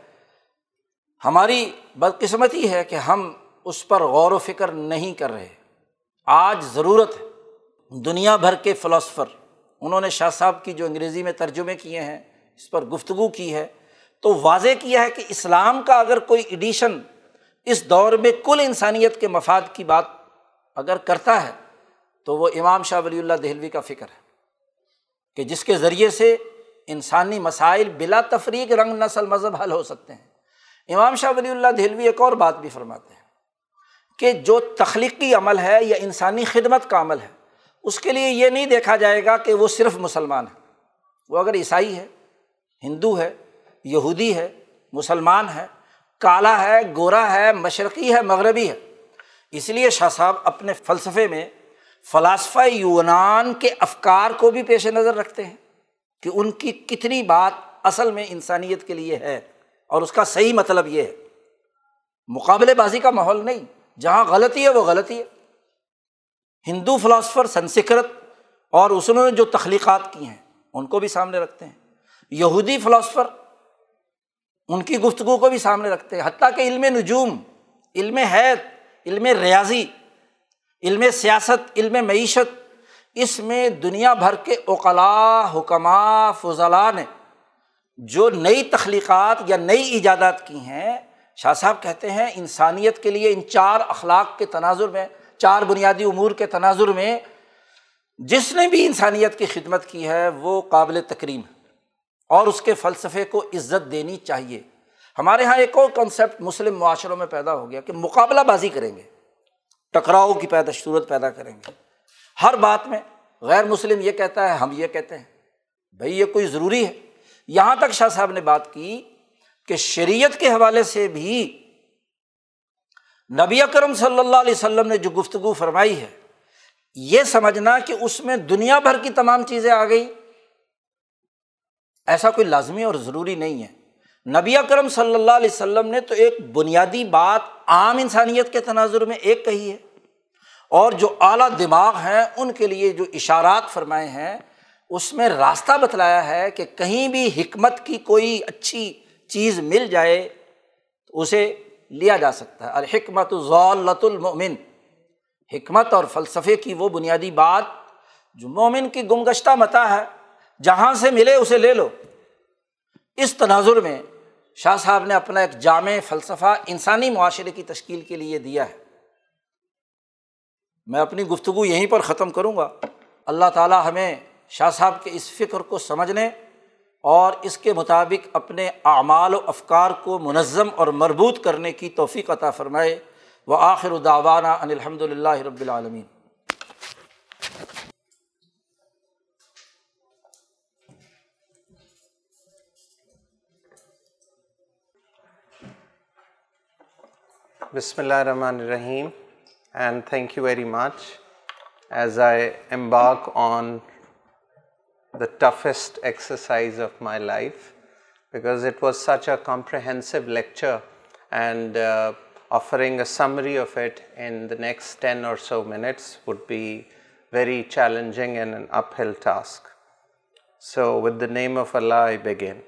ہماری بدقسمتی ہے کہ ہم اس پر غور و فکر نہیں کر رہے آج ضرورت ہے دنیا بھر کے فلاسفر انہوں نے شاہ صاحب کی جو انگریزی میں ترجمے کیے ہیں اس پر گفتگو کی ہے تو واضح کیا ہے کہ اسلام کا اگر کوئی ایڈیشن اس دور میں کل انسانیت کے مفاد کی بات اگر کرتا ہے تو وہ امام شاہ ولی اللہ دہلوی کا فکر ہے کہ جس کے ذریعے سے انسانی مسائل بلا تفریق رنگ نسل مذہب حل ہو سکتے ہیں امام شاہ ولی اللہ دہلوی ایک اور بات بھی فرماتے ہیں کہ جو تخلیقی عمل ہے یا انسانی خدمت کا عمل ہے اس کے لیے یہ نہیں دیکھا جائے گا کہ وہ صرف مسلمان ہے وہ اگر عیسائی ہے ہندو ہے یہودی ہے مسلمان ہے کالا ہے گورا ہے مشرقی ہے مغربی ہے اس لیے شاہ صاحب اپنے فلسفے میں فلاسفہ یونان کے افکار کو بھی پیش نظر رکھتے ہیں کہ ان کی کتنی بات اصل میں انسانیت کے لیے ہے اور اس کا صحیح مطلب یہ ہے مقابلے بازی کا ماحول نہیں جہاں غلطی ہے وہ غلطی ہے ہندو فلاسفر سنسکرت اور اس نے جو تخلیقات کی ہیں ان کو بھی سامنے رکھتے ہیں یہودی فلاسفر ان کی گفتگو کو بھی سامنے رکھتے ہیں حتیٰ کہ علم نجوم علم حید علم ریاضی علم سیاست علم معیشت اس میں دنیا بھر کے اوقلا حکمہ فضلاء نے جو نئی تخلیقات یا نئی ایجادات کی ہیں شاہ صاحب کہتے ہیں انسانیت کے لیے ان چار اخلاق کے تناظر میں چار بنیادی امور کے تناظر میں جس نے بھی انسانیت کی خدمت کی ہے وہ قابل تکریم ہے اور اس کے فلسفے کو عزت دینی چاہیے ہمارے یہاں ایک اور کنسیپٹ مسلم معاشروں میں پیدا ہو گیا کہ مقابلہ بازی کریں گے ٹکراؤ کی پیدا صورت پیدا کریں گے ہر بات میں غیر مسلم یہ کہتا ہے ہم یہ کہتے ہیں بھائی یہ کوئی ضروری ہے یہاں تک شاہ صاحب نے بات کی کہ شریعت کے حوالے سے بھی نبی اکرم صلی اللہ علیہ وسلم نے جو گفتگو فرمائی ہے یہ سمجھنا کہ اس میں دنیا بھر کی تمام چیزیں آ گئی ایسا کوئی لازمی اور ضروری نہیں ہے نبی اکرم صلی اللہ علیہ وسلم نے تو ایک بنیادی بات عام انسانیت کے تناظر میں ایک کہی ہے اور جو اعلیٰ دماغ ہیں ان کے لیے جو اشارات فرمائے ہیں اس میں راستہ بتلایا ہے کہ کہیں بھی حکمت کی کوئی اچھی چیز مل جائے تو اسے لیا جا سکتا ہے الحکمت ضالت المومن حکمت اور فلسفے کی وہ بنیادی بات جو مومن کی گمگشتہ متا ہے جہاں سے ملے اسے لے لو اس تناظر میں شاہ صاحب نے اپنا ایک جامع فلسفہ انسانی معاشرے کی تشکیل کے لیے دیا ہے میں اپنی گفتگو یہیں پر ختم کروں گا اللہ تعالیٰ ہمیں شاہ صاحب کے اس فکر کو سمجھنے اور اس کے مطابق اپنے اعمال و افکار کو منظم اور مربوط کرنے کی توفیق عطا فرمائے و آخر داوانہ ان الحمد للہ رب العالمین بسم اللہ الرحمن الرحیم and thank you very much as I embark on the toughest exercise of my life because it was such a comprehensive lecture and offering a summary of it in the next ten or so minutes would be very challenging and uphill task so with the name of الاگین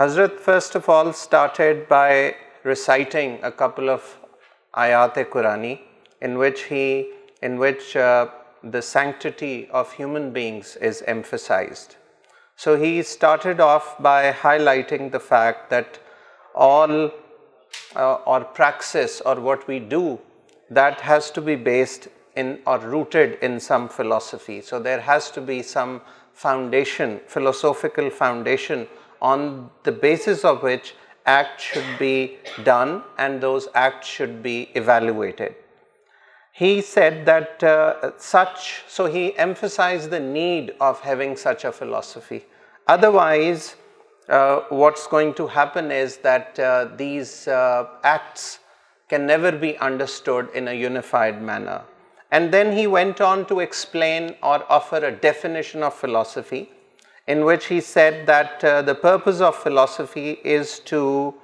حضرت first of all started by reciting a couple of آئی آت a قرانی in which he in which the sanctity of human beings is emphasized. So he started off by highlighting the fact that all uh, or praxis or what we do, that has to be based in or rooted in some philosophy. So there has to be some foundation, philosophical foundation, on the basis of which acts should be done and those acts should be evaluated he said that uh, so he emphasized the need of having such a philosophy. Otherwise, uh, what's going to happen is that uh, these acts can never be understood in a unified manner. And then he went on to explain or offer a definition of philosophy, in which he said that the purpose of philosophy is to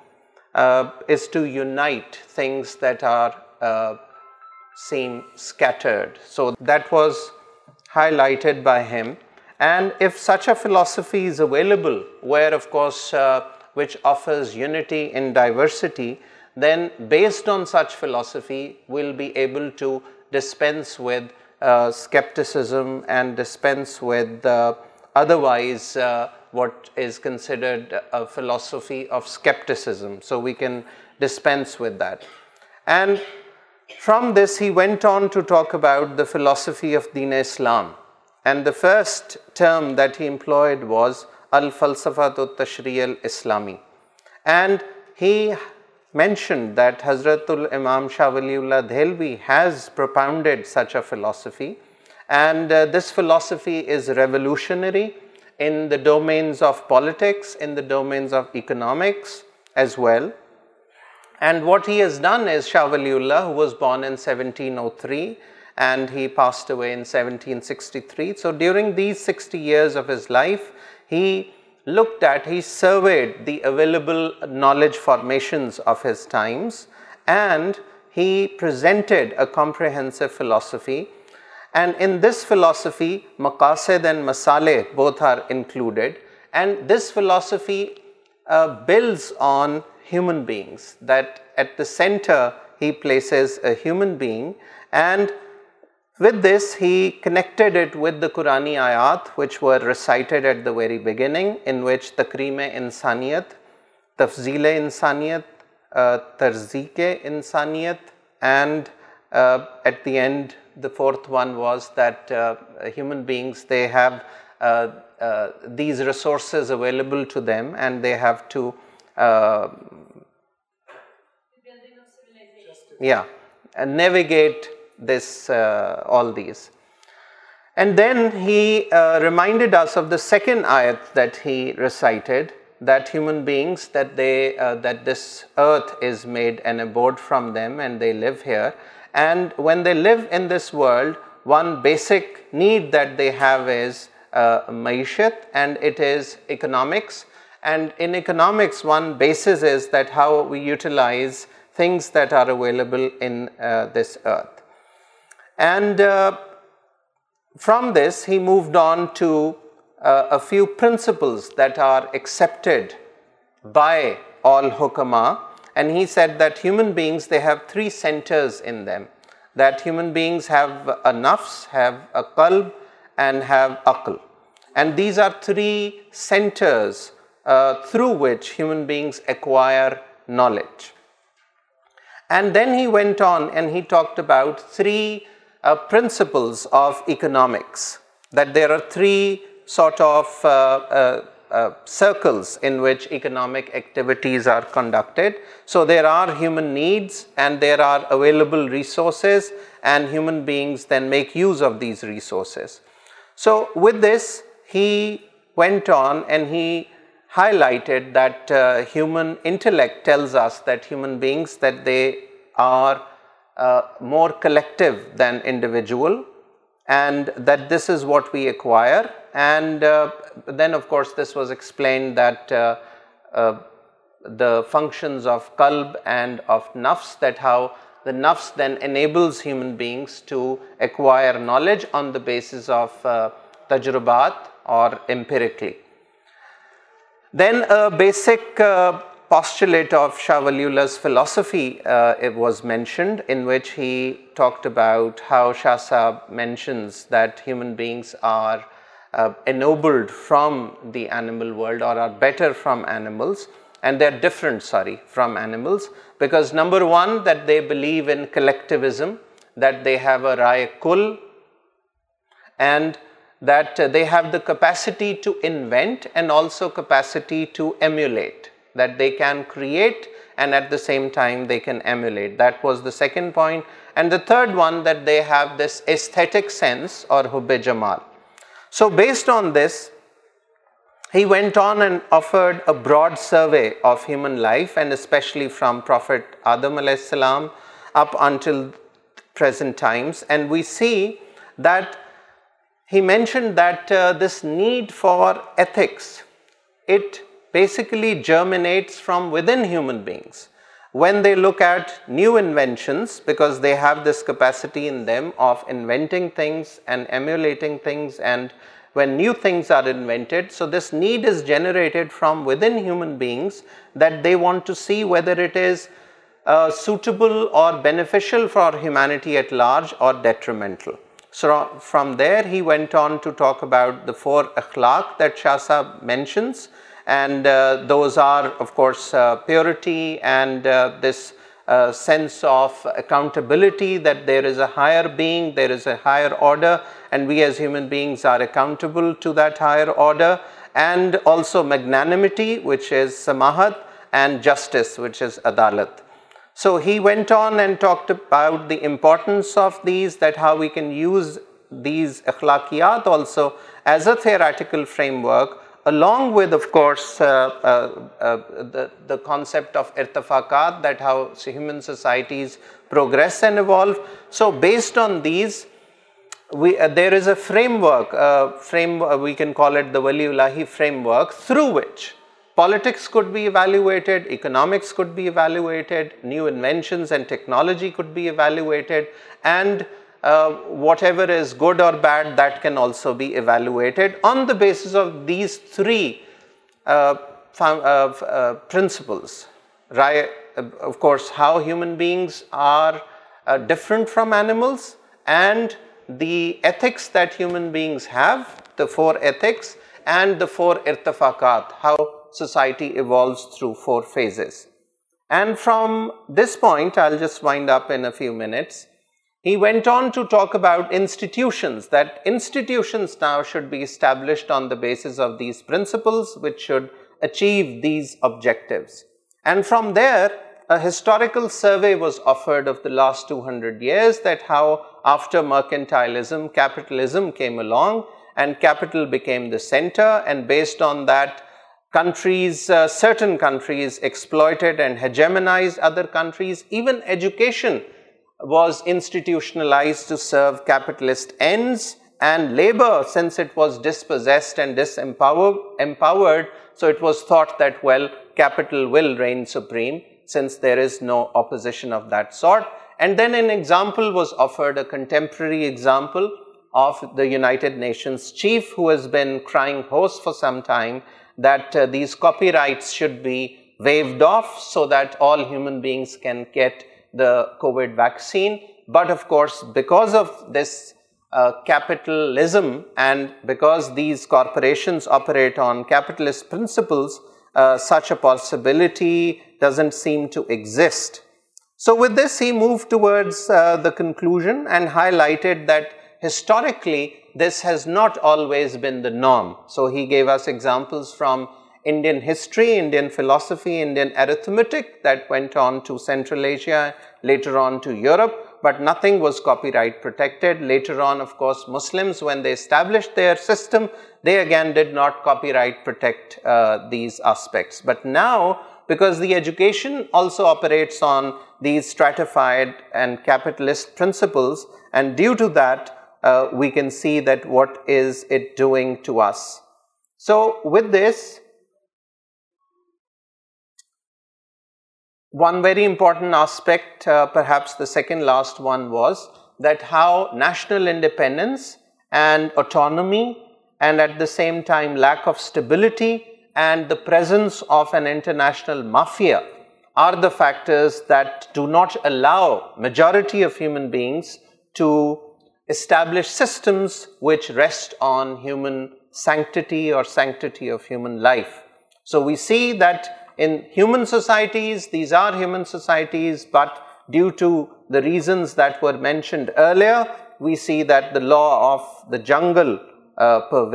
unite things that are seem scattered. So that was highlighted by him. And if such a philosophy is available, where of course uh, which offers unity in diversity, then based on such philosophy we'll be able to dispense with uh, skepticism and dispense with uh, otherwise what is considered a philosophy of skepticism. So we can dispense with that. And from this he went on to talk about the philosophy of then Islam and the first term that he employed was الفلسفہ تو تشریع ال اسلامی and he mention that حضرت الامام Shah Waliullah Dehlavi has propounded such a philosophy and this philosophy is revolutionary in the domains of politics in the domains of economics as well And what he has done is Shah Waliullah, who was born in 1703 and he passed away in 1763. So during these 60 years of his life, he surveyed the available knowledge formations of his times, and he presented a comprehensive philosophy. And in this philosophy, maqasid and masaleh both are included, and this philosophy uh, builds on human beings that at the centre he places a human being and with this he connected it with the قرانی آیات which were recited at the very beginning in which تقریم انسانیت تفضیل انسانیت ترزیق انسانیت and at the end the fourth one was that human beings they has resources available to them and they he Uh, yeah, navigate this, uh, all these. And then he uh, reminded us of the second ayat that he recited, that human beings, that they, that this earth is made an abode from them and they live here. And when they live in this world, one basic need that they have is maishat, and it is economics, and in economics one basis is that how we utilise things that are available in this earth and from this he moved on to a few principles that are accepted by all ہوکما and he said that human beings they have three centres in them that human beings have a نفس have a کلب and have عقل and these are three centres Uh, through which human beings acquire knowledge. And then he went on and he talked about three uh, principles of economics, that there are three sort of uh, circles in which economic activities are conducted. So there are human needs and there are available resources, and human beings then make use of these resources. So with this he went on and he highlighted that human intellect tells us that human beings that they are more collective than individual and that this is what we acquire and then of course this was explain that the functions of club and of نفس that how the نفس then enables human beings to acquire knowledge on the basis of تجربات اور empirically Then a basic uh, postulate of Shah Waliullah's philosophy uh, it was mentioned, in which he talked about how Shah Sahib mentions that human beings are uh, ennobled from the animal world, or are better from animals, and they are different, from animals, because number one, that they believe in collectivism, that they have a Raya Kul, and that they have the capacity to invent and also capacity to emulate that they can create and at the same time they can emulate that was the second point and the third one that they have this aesthetic sense اور حب جمال so based on this he went on and offered a broad survey of human life and especially from prophet Adam علیہ السلام up until present times and we see that he mentioned that uh, this need for ethics, it basically germinates from within human beings. When they look at new inventions, because they have this capacity in them of inventing things and emulating things, and when new things are invented, so this need is generated from within human beings that they want to see whether it is uh, suitable or beneficial for humanity at large or detrimental. From there he went on to talk about the four اخلاق that شا سا mentions and those are of course purity and this sense of accountability that there is a higher being there is a higher order and we as human beings are accountable to that higher order and also magnanimity which is سماہت and justice which is عدالت so he went on and talk about the importance of these that how we can use these اخلاقیات also as a theoretical framework along with of course concept of ارتفاکات that how human societies progress and evolve so based on these there is a framework we can call it the Waliullahi framework through which Politics could be evaluated, economics could be evaluated, new inventions and technology could be evaluated, and uh, whatever is good or bad, that can also be evaluated on the basis of these three uh, uh, principles, right? Of course, how human beings are different from animals, and the ethics that human beings have, the 4 ethics, and the 4 irtifakat, how society through four phases and from this point up in a few minutes about institution should be established on the base these principles objective and from their historical survey واسرڈ of the last two hundred years that how after mercantilism capitalism came along and capital became the centre and based on that countries, uh, certain countries exploited and hegemonized other countries. Even education was institutionalized to serve capitalist ends, and labor, since it was dispossessed and disempowered, so it was thought that, well, capital will reign supreme since there is no opposition of that sort. And then an example was offered, a contemporary example of the United Nations chief who has been crying hoarse for some time that uh, these copyrights should be waived off so that all human beings can get the COVID vaccine. But of course, because of this uh, capitalism and because these corporations operate on capitalist principles, uh, such a possibility doesn't seem to exist. So with this, he moved towards the conclusion and highlighted that historically this has not always been the norm. So he gave us examples from Indian history, Indian philosophy, Indian arithmetic that went on to Central Asia, later on to Europe, but nothing was copyright protected. Later on, of course, Muslims, when they established their system, they again did not copyright protect uh, these aspects. But now, because the education also operates on these stratified and capitalist principles, and due to that, uh, we can see that what is it doing to us. So with this, one very important aspect, uh, perhaps the second last one, was that how national independence and autonomy and at the same time lack of stability and the presence of an international mafia are the factors that do not allow majority of human beings to systems which rest on human sanctity human life so we see then human societies are human societies due to the reasons there mentioned earlier we see the law of the jungle per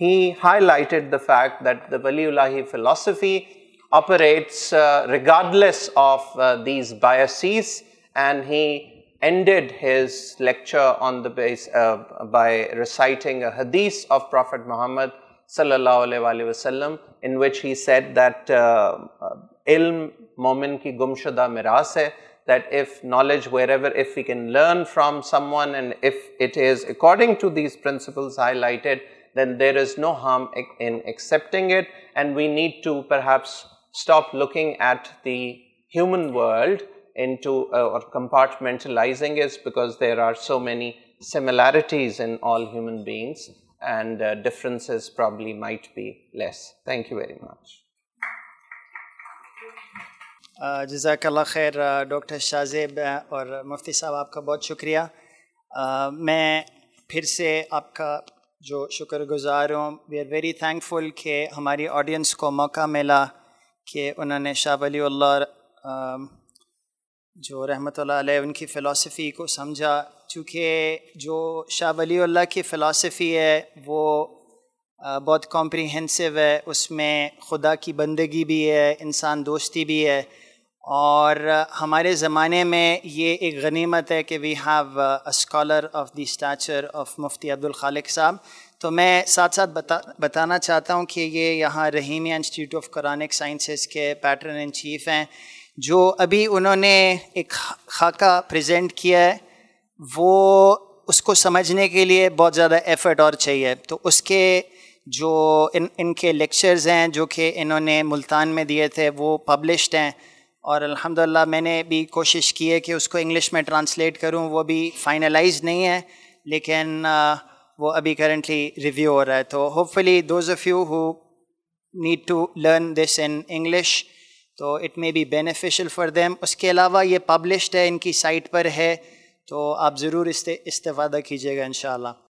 he highlighted the fact that the Wali ال فلسفی apparatus regardless of these biases and he ended his lecture on داٹنگ حدیث of prophet محمد صلی اللہ علیہ وسلم ان which he set that علم مومن کی گم شدہ مراث ہے that if knowledge where if we can learn from someone and if it has according to these principles highlighted then there is no harm in accepting it and we need to perhaps stop looking at the human world into compartmentalising as because there are so many similarities in all human beings and differences probably might be less thank you very much جزاک اللہ خیر doctor شاہ اور مفتی صاحب آپ کا بہت شکریہ uh, میں پھر سے آپ کا جو شکر گزار ہوں we are very thankful کہ ہماری آڈینس کو موقع ملا کہ انہوں نے شاہ ولی اللہ جو رحمۃ اللہ علیہ ان کی فلاسفی کو سمجھا چونکہ جو شاہ ولی اللہ کی فلاسفی ہے وہ بہت کمپریہنسو ہے اس میں خدا کی بندگی بھی ہے انسان دوستی بھی ہے اور ہمارے زمانے میں یہ ایک غنیمت ہے کہ we have a scholar of the stature of مفتی عبد الخالق صاحب تو میں ساتھ ساتھ بتا بتانا چاہتا ہوں کہ یہ یہاں Rahimiyah institute of Quranic sciences کے پیٹرن ان چیف ہیں جو ابھی انہوں نے ایک خاکہ پریزنٹ کیا ہے وہ اس کو سمجھنے کے لیے بہت زیادہ ایفرٹ اور چاہیے تو اس کے جو ان ان کے لیکچرز ہیں جو کہ انہوں نے ملتان میں دیے تھے وہ پبلشڈ ہیں اور الحمد للہ میں نے بھی کوشش کی ہے کہ اس کو انگلش میں ٹرانسلیٹ کروں وہ بھی فائنلائز نہیں ہے لیکن وہ ابھی کرنٹلی ریویو ہو رہا ہے تو hopefully those of you who need to learn this in English تو it may be beneficial for them اس کے علاوہ یہ پبلشڈ ہے ان کی سائٹ پر ہے تو آپ ضرور سے استفادہ کیجیے گا انشاءاللہ